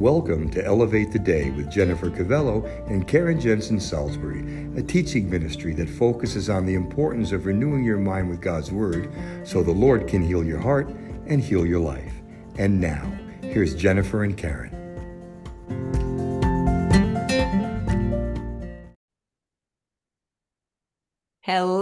Welcome to Elevate the Day with Jennifer Cavello and Karen Jensen Salisbury, a teaching ministry that focuses on the importance of renewing your mind with God's Word so the Lord can heal your heart and heal your life. And now, here's Jennifer and Karen. Hello,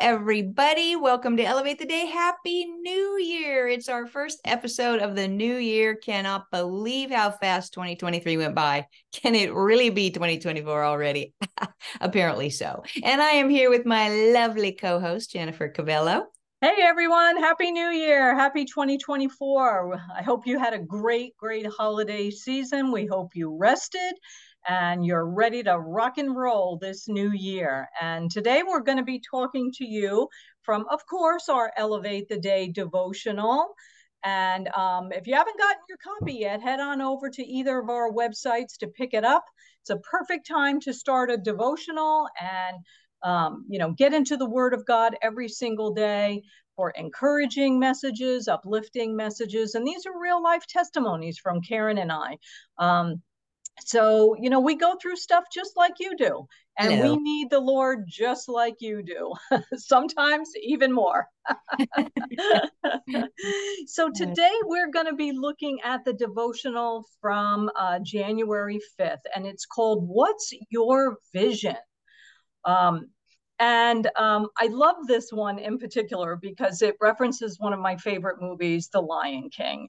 everybody. Welcome to Elevate the Day. Happy New Year. It's our first episode of the new year. Cannot believe how fast 2023 went by. Can it really be 2024 already? Apparently so. And I am here with my lovely co host, Jennifer Cavello. Hey everyone, Happy New Year. Happy 2024. I hope you had a great, great holiday season. We hope you rested and you're ready to rock and roll this new year. And today we're going to be talking to you from, of course, our Elevate the Day devotional. And um, if you haven't gotten your copy yet, head on over to either of our websites to pick it up. It's a perfect time to start a devotional and um, you know get into the Word of God every single day for encouraging messages, uplifting messages, and these are real life testimonies from Karen and I. Um, so, you know, we go through stuff just like you do, and we need the Lord just like you do, sometimes even more. so, today we're going to be looking at the devotional from uh, January 5th, and it's called What's Your Vision? Um, and um, I love this one in particular because it references one of my favorite movies, The Lion King.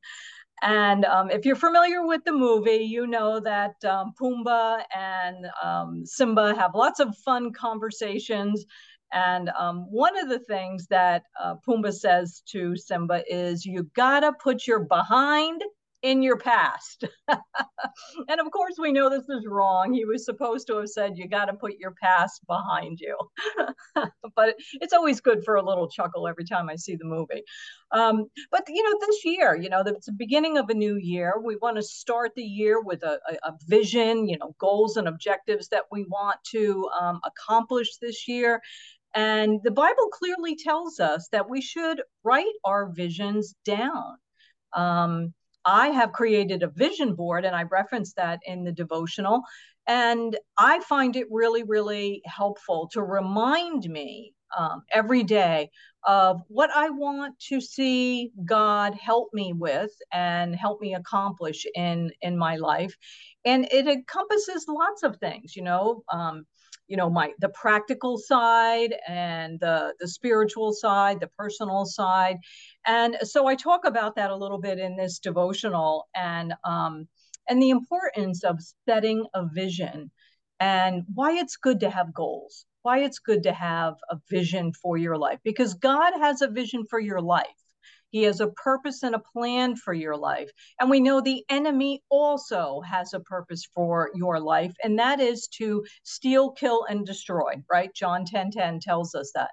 And um, if you're familiar with the movie, you know that um, Pumbaa and um, Simba have lots of fun conversations. And um, one of the things that uh, Pumbaa says to Simba is, You gotta put your behind in your past. and of course, we know this is wrong. He was supposed to have said, You got to put your past behind you. but it's always good for a little chuckle every time I see the movie. Um, but, you know, this year, you know, it's the beginning of a new year. We want to start the year with a, a, a vision, you know, goals and objectives that we want to um, accomplish this year. And the Bible clearly tells us that we should write our visions down. Um, I have created a vision board, and I referenced that in the devotional. And I find it really, really helpful to remind me um, every day of what I want to see God help me with and help me accomplish in in my life. And it encompasses lots of things, you know. Um, you know my the practical side and the the spiritual side the personal side and so i talk about that a little bit in this devotional and um and the importance of setting a vision and why it's good to have goals why it's good to have a vision for your life because god has a vision for your life he has a purpose and a plan for your life. And we know the enemy also has a purpose for your life, and that is to steal, kill, and destroy, right? John 10 10 tells us that.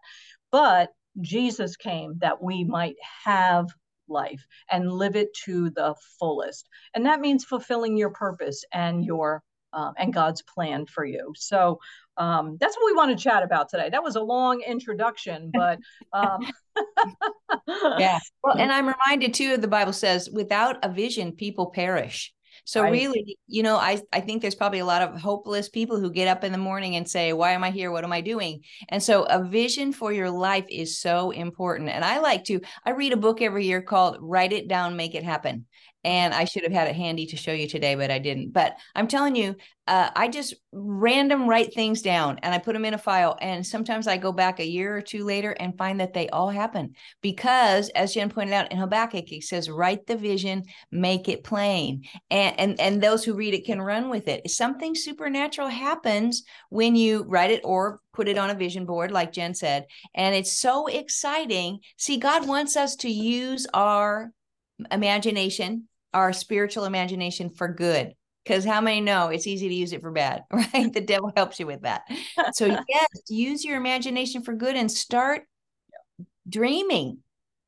But Jesus came that we might have life and live it to the fullest. And that means fulfilling your purpose and your um, and God's plan for you. So um, that's what we want to chat about today. That was a long introduction, but um... yeah. Well, and I'm reminded too. The Bible says, "Without a vision, people perish." So right. really, you know, I I think there's probably a lot of hopeless people who get up in the morning and say, "Why am I here? What am I doing?" And so a vision for your life is so important. And I like to I read a book every year called Write It Down, Make It Happen and I should have had it handy to show you today, but I didn't. But I'm telling you, uh, I just random write things down and I put them in a file. And sometimes I go back a year or two later and find that they all happen because, as Jen pointed out in Habakkuk, it says, "Write the vision, make it plain," and and and those who read it can run with it. Something supernatural happens when you write it or put it on a vision board, like Jen said, and it's so exciting. See, God wants us to use our imagination, our spiritual imagination for good. Because how many know it's easy to use it for bad, right? The devil helps you with that. So, yes, use your imagination for good and start dreaming.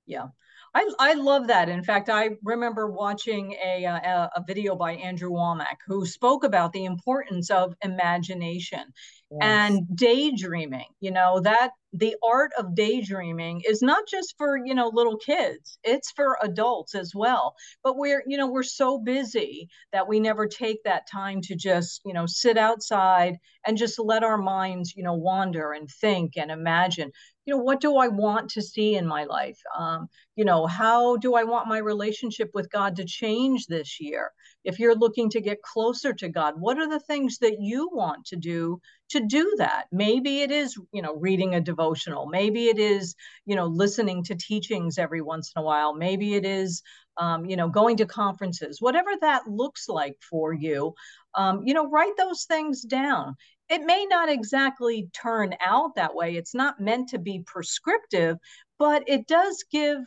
Yeah. I, I love that. In fact, I remember watching a, uh, a, a video by Andrew Wommack who spoke about the importance of imagination yes. and daydreaming. You know, that the art of daydreaming is not just for, you know, little kids, it's for adults as well. But we're, you know, we're so busy that we never take that time to just, you know, sit outside and just let our minds, you know, wander and think and imagine you know what do i want to see in my life? Um, you know how do i want my relationship with god to change this year? If you're looking to get closer to god what are the things that you want to do to do that? Maybe it is you know reading a devotional. Maybe it is you know listening to teachings every once in a while. Maybe it is um, you know going to conferences. Whatever that looks like for you um, you know write those things down it may not exactly turn out that way. It's not meant to be prescriptive, but it does give,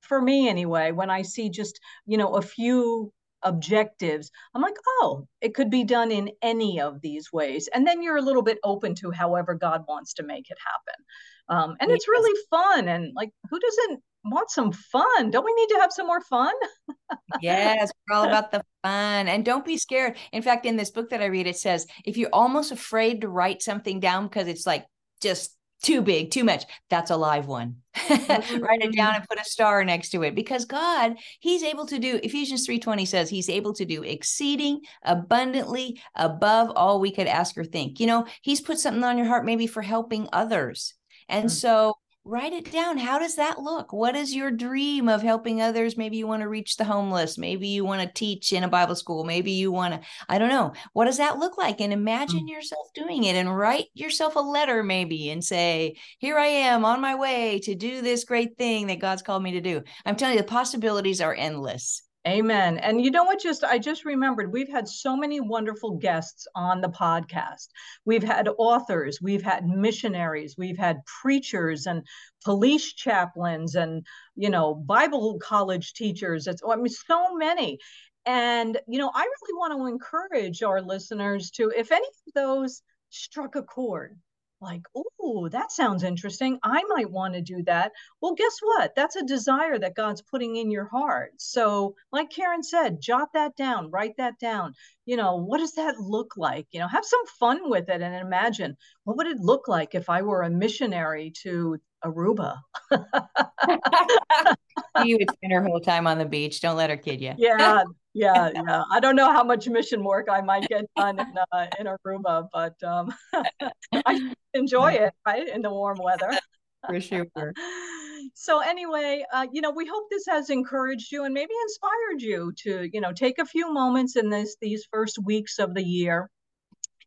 for me anyway, when I see just, you know, a few objectives, I'm like, oh, it could be done in any of these ways. And then you're a little bit open to however God wants to make it happen. Um, and yes. it's really fun. And like, who doesn't want some fun. Don't we need to have some more fun? yes, we're all about the fun. And don't be scared. In fact, in this book that I read, it says if you're almost afraid to write something down because it's like just too big, too much, that's a live one. Mm-hmm. write it down and put a star next to it because God, He's able to do, Ephesians 3:20 says He's able to do exceeding abundantly above all we could ask or think. You know, He's put something on your heart maybe for helping others. And mm-hmm. so write it down. How does that look? What is your dream of helping others? Maybe you want to reach the homeless. Maybe you want to teach in a Bible school. Maybe you want to, I don't know. What does that look like? And imagine mm. yourself doing it and write yourself a letter, maybe, and say, Here I am on my way to do this great thing that God's called me to do. I'm telling you, the possibilities are endless. Amen. And you know what? Just I just remembered we've had so many wonderful guests on the podcast. We've had authors, we've had missionaries, we've had preachers and police chaplains and you know Bible college teachers. It's I mean so many. And you know, I really want to encourage our listeners to, if any of those struck a chord, like, oh, that sounds interesting. I might want to do that. Well, guess what? That's a desire that God's putting in your heart. So, like Karen said, jot that down, write that down. You know, what does that look like? You know, have some fun with it and imagine what would it look like if I were a missionary to Aruba? you would spend her whole time on the beach. Don't let her kid you. yeah, yeah, yeah. I don't know how much mission work I might get done in, uh, in Aruba, but um, I enjoy it right in the warm weather. For sure. So anyway, uh, you know, we hope this has encouraged you and maybe inspired you to, you know, take a few moments in this these first weeks of the year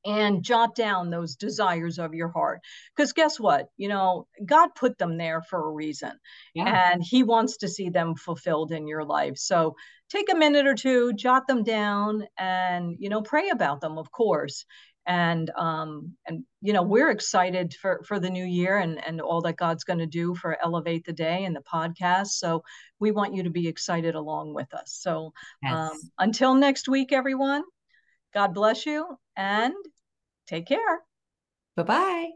and jot down those desires of your heart. Because guess what? You know, God put them there for a reason yeah. and He wants to see them fulfilled in your life. So take a minute or two, jot them down, and, you know, pray about them, of course. And um, and you know we're excited for for the new year and and all that God's going to do for Elevate the Day and the podcast. So we want you to be excited along with us. So yes. um, until next week, everyone, God bless you and Take care. Bye bye.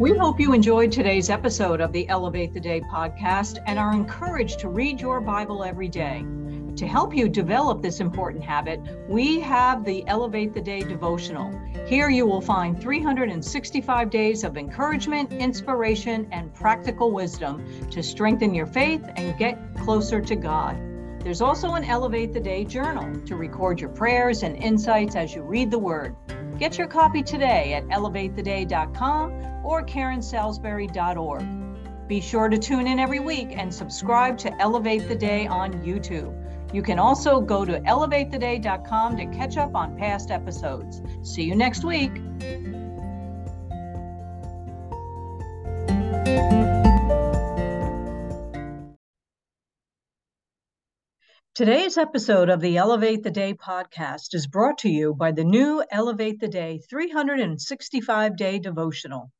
We hope you enjoyed today's episode of the Elevate the Day podcast and are encouraged to read your Bible every day. To help you develop this important habit, we have the Elevate the Day devotional. Here you will find 365 days of encouragement, inspiration, and practical wisdom to strengthen your faith and get closer to God. There's also an Elevate the Day journal to record your prayers and insights as you read the Word. Get your copy today at elevatetheday.com or karensalisbury.org. Be sure to tune in every week and subscribe to Elevate the Day on YouTube. You can also go to elevatetheday.com to catch up on past episodes. See you next week. Today's episode of the Elevate the Day podcast is brought to you by the new Elevate the Day 365 day devotional.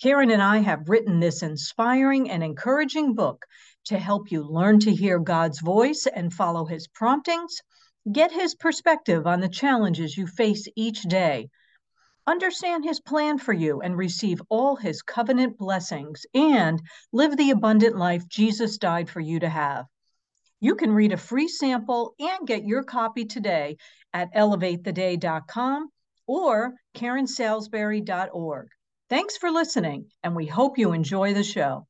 Karen and I have written this inspiring and encouraging book to help you learn to hear God's voice and follow his promptings, get his perspective on the challenges you face each day. understand his plan for you and receive all his covenant blessings and live the abundant life Jesus died for you to have. You can read a free sample and get your copy today at elevatetheday.com or karensalisbury.org. Thanks for listening, and we hope you enjoy the show.